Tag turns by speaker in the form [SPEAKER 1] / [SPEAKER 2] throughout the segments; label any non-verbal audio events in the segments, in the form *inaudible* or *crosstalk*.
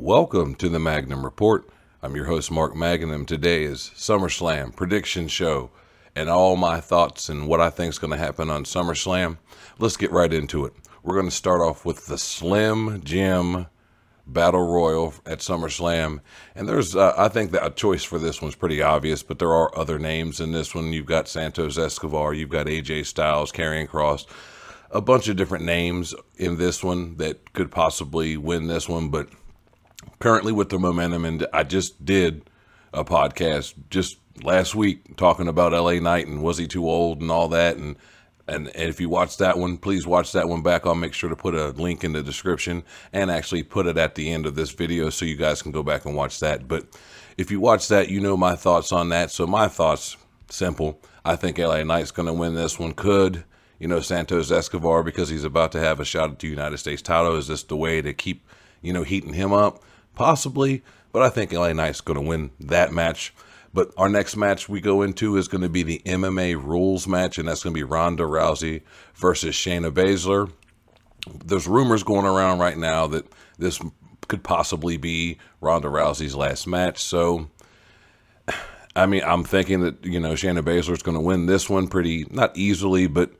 [SPEAKER 1] Welcome to the Magnum Report. I'm your host, Mark Magnum. Today is SummerSlam prediction show and all my thoughts and what I think is going to happen on SummerSlam. Let's get right into it. We're going to start off with the Slim Jim Battle Royal at SummerSlam. And there's, uh, I think that a choice for this one's pretty obvious, but there are other names in this one. You've got Santos Escobar, you've got AJ Styles, Karrion Kross, a bunch of different names in this one that could possibly win this one, but currently with the momentum, and I just did a podcast just last week talking about LA Knight and was he too old and all that, and and, and if you watch that one, please watch that one back. I'll make sure to put a link in the description and actually put it at the end of this video so you guys can go back and watch that. But if you watch that, you know my thoughts on that. So my thoughts, simple. I think LA Knight's going to win this one. Could you know, Santos Escobar because he's about to have a shot at the United States title? Is this the way to keep, you know, heating him up? Possibly, but I think LA Knight's going to win that match. But our next match we go into is going to be the MMA rules match, and that's going to be Ronda Rousey versus Shayna Baszler. There's rumors going around right now that this could possibly be Ronda Rousey's last match. So, I mean, I'm thinking that, you know, Shayna Baszler is going to win this one pretty, not easily, but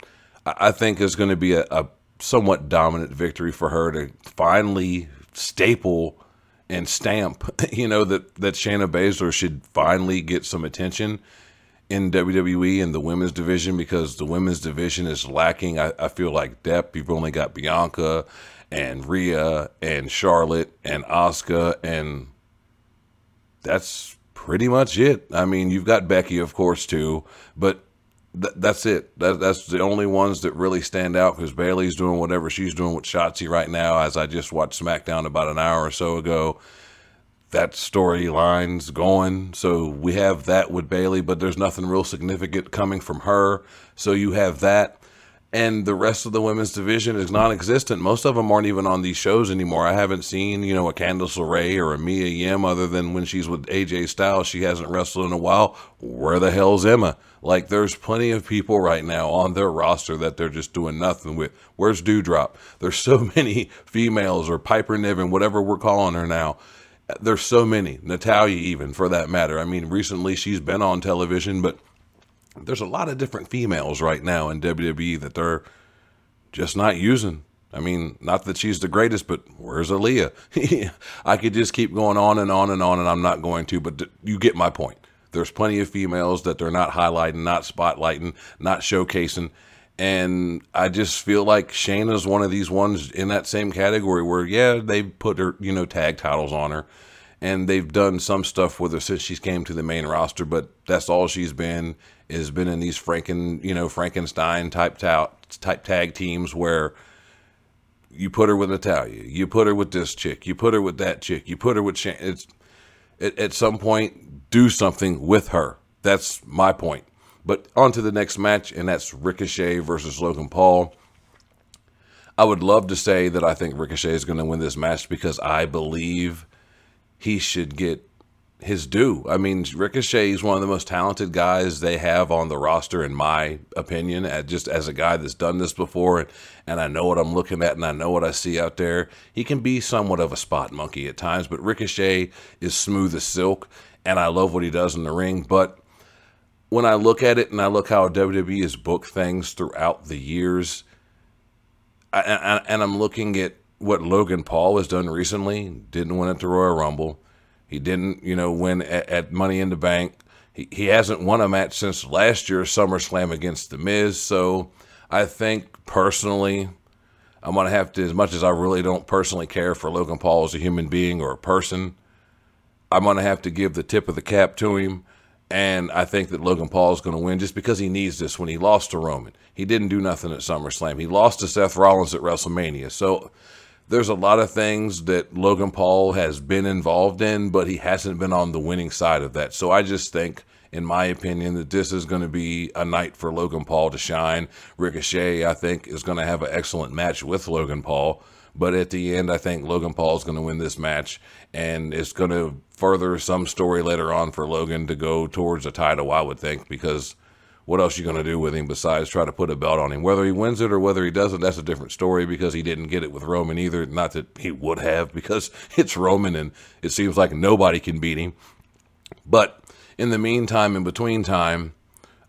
[SPEAKER 1] I think it's going to be a, a somewhat dominant victory for her to finally staple and stamp, *laughs* you know, that, that Shayna Baszler should finally get some attention in WWE in the women's division because the women's division is lacking. I, I feel like depth. You've only got Bianca and Rhea and Charlotte and Asuka, and that's pretty much it. I mean, you've got Becky, of course, too, but th- that's it. That, that's the only ones that really stand out because Bayley's doing whatever she's doing with Shotzi right now. As I just watched SmackDown about an hour or so ago, that storyline's going. So we have that with Bailey, but there's nothing real significant coming from her. So you have that and the rest of the women's division is non-existent. Most of them aren't even on these shows anymore. I haven't seen, you know, a Candice LeRae or a Mia Yim other than when she's with AJ Styles. She hasn't wrestled in a while. Where the hell's Emma? Like, there's plenty of people right now on their roster that they're just doing nothing with. Where's Doudrop? There's so *laughs* many females or Piper Niven, whatever we're calling her now. There's so many. Natalya, even for that matter. I mean, recently she's been on television, but there's a lot of different females right now in WWE that they're just not using. I mean, not that she's the greatest, but where's Aliyah? *laughs* I could just keep going on and on and on, and I'm not going to, but you get my point. There's plenty of females that they're not highlighting, not spotlighting, not showcasing. And I just feel like Shayna's one of these ones in that same category where, yeah, they put her, you know, tag titles on her and they've done some stuff with her since she's came to the main roster, but that's all she's been is been in these Franken, you know, Frankenstein type ta- type tag teams where you put her with Natalya, you put her with this chick, you put her with that chick, you put her with Shan- it's at some point do something with her. That's my point. But on to the next match, and that's Ricochet versus Logan Paul. I would love to say that I think Ricochet is going to win this match because I believe he should get his due. I mean, Ricochet is one of the most talented guys they have on the roster, in my opinion. Just as a guy that's done this before, and, and I know what I'm looking at, and I know what I see out there. He can be somewhat of a spot monkey at times, but Ricochet is smooth as silk, and I love what he does in the ring. But when I look at it, and I look how WWE has booked things throughout the years, I, I, and I'm looking at what Logan Paul has done recently. Didn't win at the Royal Rumble he didn't, you know, win at, at Money in the Bank. He, he hasn't won a match since last year's SummerSlam against The Miz. So I think personally, I'm going to have to, as much as I really don't personally care for Logan Paul as a human being or a person, I'm going to have to give the tip of the cap to him. And I think that Logan Paul is going to win just because he needs this. When he lost to Roman, he didn't do nothing at SummerSlam. He lost to Seth Rollins at WrestleMania. So there's a lot of things that Logan Paul has been involved in, but he hasn't been on the winning side of that. So I just think, in my opinion, that this is going to be a night for Logan Paul to shine. Ricochet, I think, is going to have an excellent match with Logan Paul. But at the end, I think Logan Paul is going to win this match, and it's going to further some story later on for Logan to go towards a title, I would think, because what else are you going to do with him besides try to put a belt on him? Whether he wins it or whether he doesn't, that's a different story because he didn't get it with Roman either. Not that he would have because *laughs* it's Roman and it seems like nobody can beat him. But in the meantime, in between time,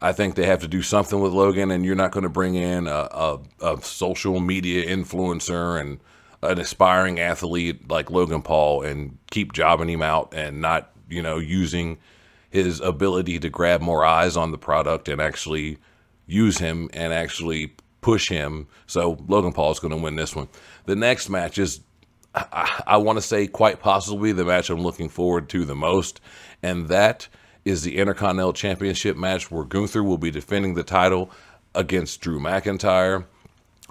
[SPEAKER 1] I think they have to do something with Logan, and you're not going to bring in a, a, a social media influencer and an aspiring athlete like Logan Paul and keep jobbing him out and not, you know, using his ability to grab more eyes on the product and actually use him and actually push him. So Logan Paul is going to win this one. The next match is, I, I want to say, quite possibly the match I'm looking forward to the most, and that is the Intercontinental Championship match where Gunther will be defending the title against Drew McIntyre.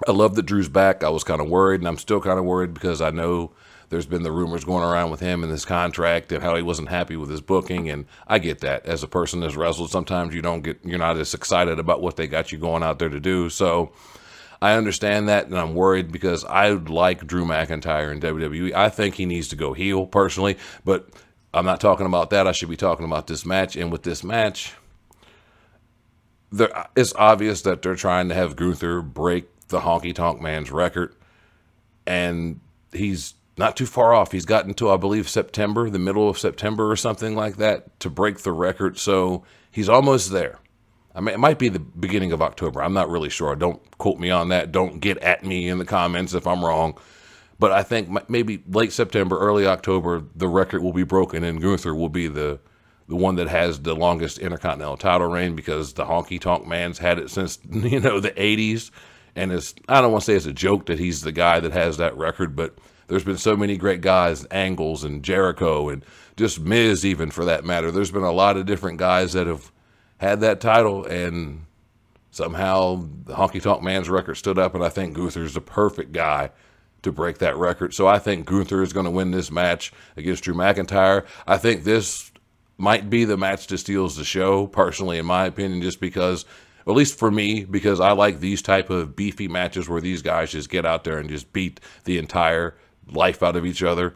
[SPEAKER 1] I love that Drew's back. I was kind of worried, and I'm still kind of worried because I know there's been the rumors going around with him and his contract and how he wasn't happy with his booking. And I get that as a person that's wrestled, sometimes you don't get, you're not as excited about what they got you going out there to do. So I understand that, and I'm worried because I like Drew McIntyre in WWE. I think he needs to go heel personally, but I'm not talking about that. I should be talking about this match. And with this match, there, it's obvious that they're trying to have Gunther break the Honky Tonk Man's record, and he's not too far off. He's gotten to, I believe, September, the middle of September or something like that, to break the record. So he's almost there. I mean, it might be the beginning of October. I'm not really sure. Don't quote me on that. Don't get at me in the comments if I'm wrong. But I think maybe late September, early October, the record will be broken, and Gunther will be the the one that has the longest intercontinental title reign because the honky tonk man's had it since *laughs* you know the 80s, and it's I don't want to say it's a joke that he's the guy that has that record, but there's been so many great guys, Angles and Jericho and just Miz, even for that matter. There's been a lot of different guys that have had that title, and somehow the Honky Tonk Man's record stood up, and I think Gunther's the perfect guy to break that record. So I think Gunther is going to win this match against Drew McIntyre. I think this might be the match that steals the show, personally, in my opinion, just because at least for me, because I like these type of beefy matches where these guys just get out there and just beat the entire life out of each other.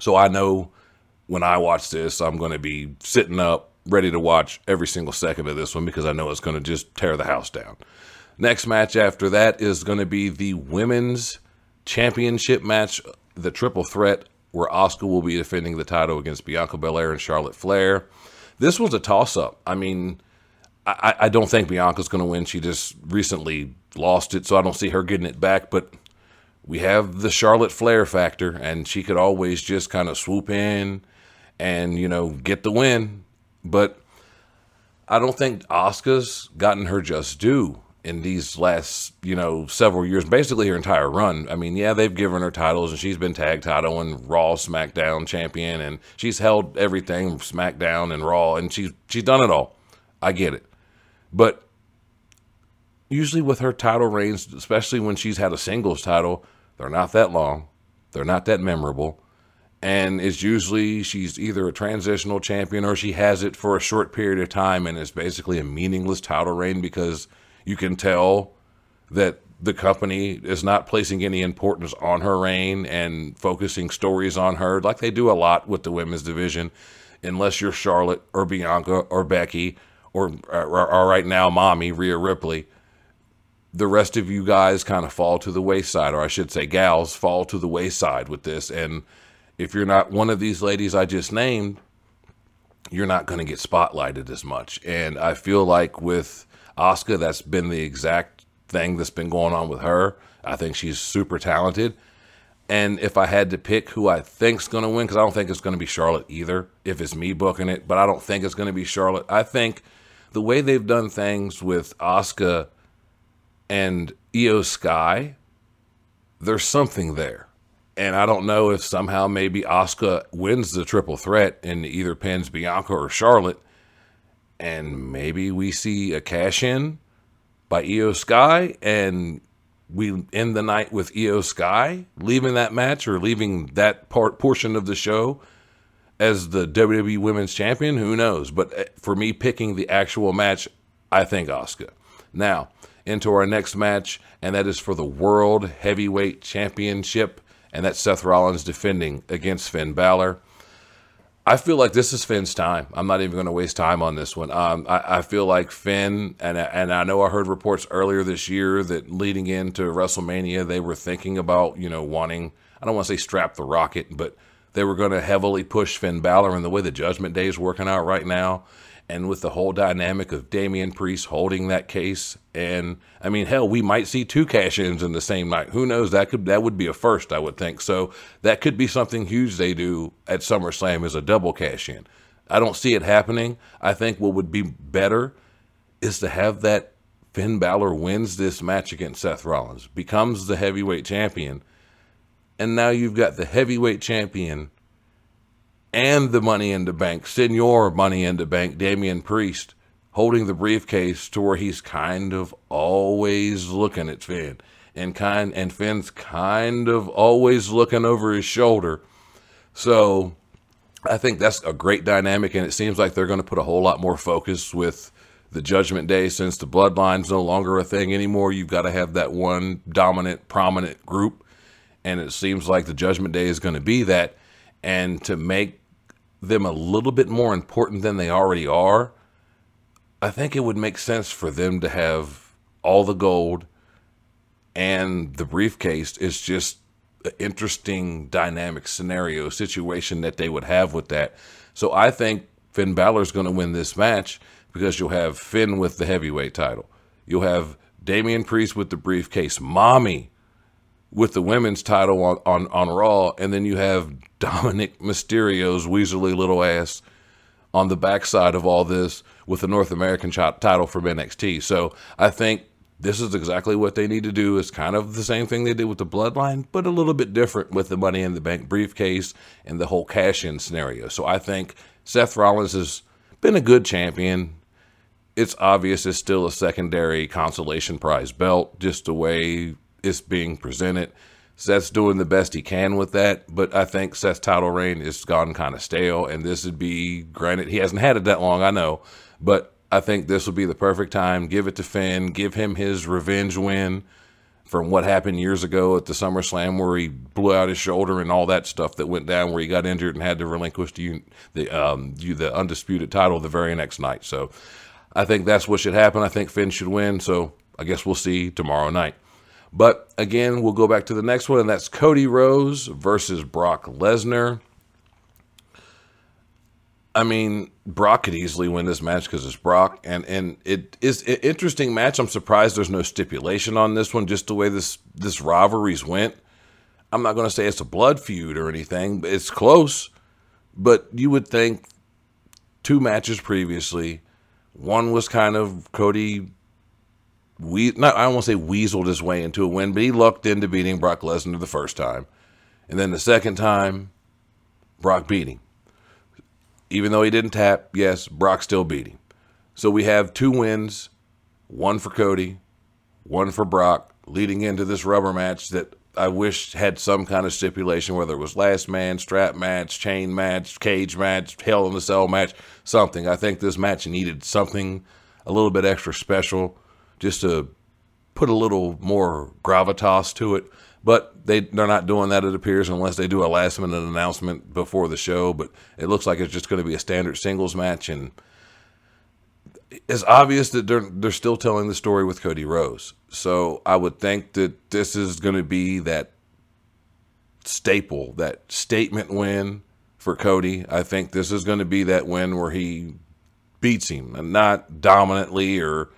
[SPEAKER 1] So I know when I watch this, I'm going to be sitting up, ready to watch every single second of this one because I know it's going to just tear the house down. Next match after that is going to be the women's championship match, the triple threat, where Asuka will be defending the title against Bianca Belair and Charlotte Flair. This was a toss up. I mean, I, I don't think Bianca's going to win. She just recently lost it, so I don't see her getting it back. But we have the Charlotte Flair factor, and she could always just kind of swoop in and, you know, get the win. But I don't think Asuka's gotten her just due in these last, you know, several years, basically her entire run. I mean, yeah, they've given her titles and she's been tag title and Raw SmackDown champion and she's held everything SmackDown and Raw and she's she's done it all. I get it. But usually with her title reigns, especially when she's had a singles title, they're not that long. They're not that memorable. And it's usually she's either a transitional champion or she has it for a short period of time and it's basically a meaningless title reign because you can tell that the company is not placing any importance on her reign and focusing stories on her like they do a lot with the women's division, unless you're Charlotte or Bianca or Becky or, or, right now, Mami, Rhea Ripley. The rest of you guys kind of fall to the wayside, or I should say, gals fall to the wayside with this. And if you're not one of these ladies I just named, you're not going to get spotlighted as much. And I feel like with Asuka, that's been the exact thing that's been going on with her. I think she's super talented. And if I had to pick who I think's going to win, because I don't think it's going to be Charlotte either, if it's me booking it, but I don't think it's going to be Charlotte. I think the way they've done things with Asuka and Iyo Sky, there's something there. And I don't know if somehow maybe Asuka wins the triple threat and either pins Bianca or Charlotte and maybe we see a cash in by Iyo Sky and we end the night with Iyo Sky leaving that match or leaving that part portion of the show as the WWE Women's Champion. Who knows? But eh, for me, picking the actual match, I think Asuka. Now into our next match, and that is for the World Heavyweight Championship, and that's Seth Rollins defending against Finn Balor. I feel like this is Finn's time. I'm not even going to waste time on this one. Um, I, I, feel like Finn, and and I know I heard reports earlier this year that leading into WrestleMania, they were thinking about you know wanting. I don't want to say strap the rocket, but they were going to heavily push Finn Balor in the way the Judgment Day is working out right now and with the whole dynamic of Damian Priest holding that case. And I mean, hell, we might see two cash ins in the same night. Who knows? That could that would be a first, I would think. So that could be something huge they do at SummerSlam is a double cash in. I don't see it happening. I think what would be better is to have that Finn Balor wins this match against Seth Rollins, becomes the heavyweight champion, and now you've got the heavyweight champion and the Money in the Bank, Senor Money in the Bank, Damian Priest, holding the briefcase to where he's kind of always looking at Finn. And kind and Finn's kind of always looking over his shoulder. So I think that's a great dynamic, and it seems like they're going to put a whole lot more focus with the Judgment Day since the Bloodline's no longer a thing anymore. You've got to have that one dominant, prominent group, and it seems like the Judgment Day is going to be that. And to make them a little bit more important than they already are, I think it would make sense for them to have all the gold and the briefcase is just an interesting dynamic scenario situation that they would have with that. So I think Finn Balor's going to win this match because you'll have Finn with the heavyweight title. You'll have Damian Priest with the briefcase, Mami with the women's title on, on, on Raw, and then you have Dominic Mysterio's weaselly little ass on the backside of all this with the North American ch- title from NXT. So I think this is exactly what they need to do. It's kind of the same thing they did with the Bloodline, but a little bit different with the Money in the Bank briefcase and the whole cash in scenario. So I think Seth Rollins has been a good champion. It's obvious it's still a secondary consolation prize belt, just the way it's being presented. Seth's doing the best he can with that, but I think Seth's title reign is gone kind of stale, and this would be granted he hasn't had it that long, I know, but I think this would be the perfect time. Give it to Finn, give him his revenge win from what happened years ago at the SummerSlam where he blew out his shoulder and all that stuff that went down, where he got injured and had to relinquish the the um, the undisputed title the very next night. So I think that's what should happen. I think Finn should win. So I guess we'll see tomorrow night. But again, we'll go back to the next one, and that's Cody Rhodes versus Brock Lesnar. I mean, Brock could easily win this match because it's Brock, and and it is an interesting match. I'm surprised there's no stipulation on this one, just the way this this rivalries went. I'm not going to say it's a blood feud or anything, but it's close. But you would think two matches previously, one was kind of Cody we not I won't say weaseled his way into a win, but he lucked into beating Brock Lesnar the first time, and then the second time, Brock beating. Even though he didn't tap, yes, Brock still beating. So we have two wins, one for Cody, one for Brock, leading into this rubber match that I wish had some kind of stipulation, whether it was last man, strap match, chain match, cage match, hell in the cell match, something. I think this match needed something a little bit extra special just to put a little more gravitas to it. But they they're not doing that. It appears unless they do a last minute announcement before the show. But it looks like it's just going to be a standard singles match, and it's obvious that they're they're still telling the story with Cody Rhodes. So I would think that this is going to be that staple, that statement win for Cody. I think this is going to be that win where he beats him, and not dominantly or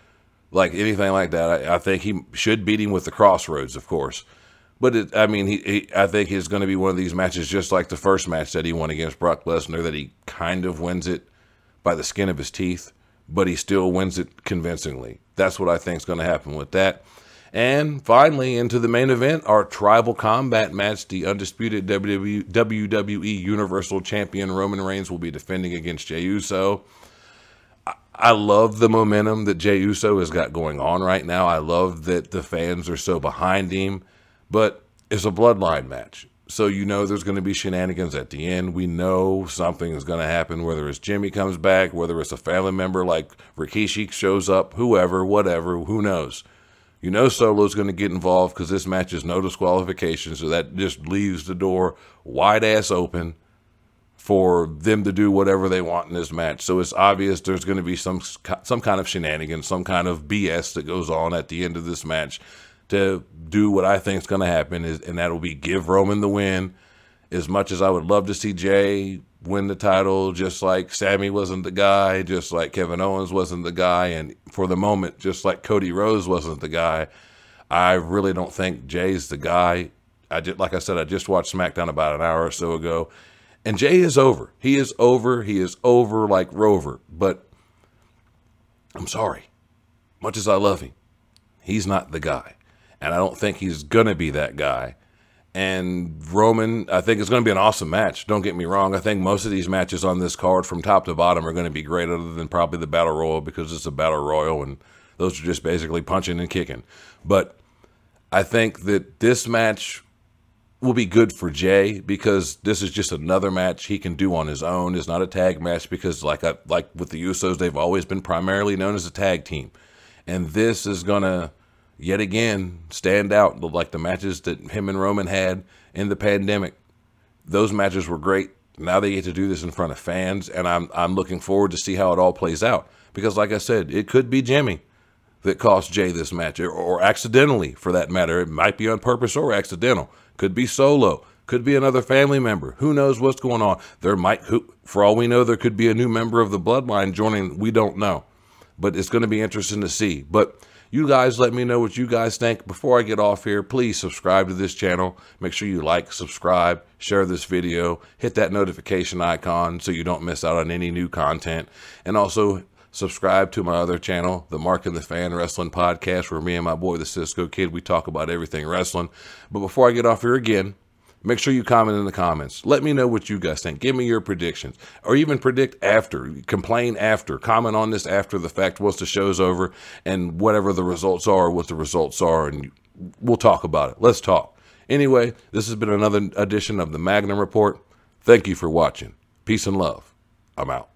[SPEAKER 1] like anything like that. I, I, think he should beat him with the crossroads, of course. But it, I mean, he, he I think he's going to be one of these matches, just like the first match that he won against Brock Lesnar, that he kind of wins it by the skin of his teeth, but he still wins it convincingly. That's what I think is going to happen with that. And finally, into the main event, our tribal combat match. The undisputed WWE, Universal Champion Roman Reigns will be defending against Jey Uso. I love the momentum that Jey Uso has got going on right now. I love that the fans are so behind him, but it's a bloodline match. So you know there's going to be shenanigans at the end. We know something is going to happen, whether it's Jimmy comes back, whether it's a family member like Rikishi shows up, whoever, whatever, who knows. You know Solo's going to get involved because this match is no disqualification, so that just leaves the door wide ass open for them to do whatever they want in this match. So it's obvious there's going to be some some kind of shenanigans, some kind of BS that goes on at the end of this match to do what I think is going to happen, is, and that'll be give Roman the win. As much as I would love to see Jey win the title, just like Sammy wasn't the guy, just like Kevin Owens wasn't the guy, and for the moment, just like Cody Rhodes wasn't the guy, I really don't think Jey's the guy. I just, like I said, I just watched SmackDown about an hour or so ago and Jey is over. He is over. He is over like Rover. But I'm sorry. Much as I love him, he's not the guy. And I don't think he's going to be that guy. And Roman, I think it's going to be an awesome match. Don't get me wrong. I think most of these matches on this card from top to bottom are going to be great, other than probably the Battle Royal because it's a Battle Royal and those are just basically punching and kicking. But I think that this match will be good for Jey because this is just another match he can do on his own. It's not a tag match because, like I, like with the Usos, they've always been primarily known as a tag team, and this is gonna yet again stand out like the matches that him and Roman had in the pandemic. Those matches were great. Now they get to do this in front of fans, and I'm I'm looking forward to see how it all plays out because, like I said, it could be Jimmy that cost Jey this match, or, or accidentally for that matter. It might be on purpose or accidental could be solo, could be another family member. Who knows what's going on? There might, who, for all we know, there could be a new member of the bloodline joining. We don't know, but it's going to be interesting to see. But you guys let me know what you guys think. Before I get off here, please subscribe to this channel. Make sure you like, subscribe, share this video, hit that notification icon so you don't miss out on any new content. And also subscribe to my other channel, the Mark and the Fan Wrestling Podcast, where me and my boy, the Cisco Kid, we talk about everything wrestling. But before I get off here again, make sure you comment in the comments. Let me know what you guys think. Give me your predictions, or even predict after, complain after, comment on this after the fact once the show's over, and whatever the results are, what the results are, and we'll talk about it. Let's talk. Anyway, this has been another edition of the Magnum Report. Thank you for watching. Peace and love. I'm out.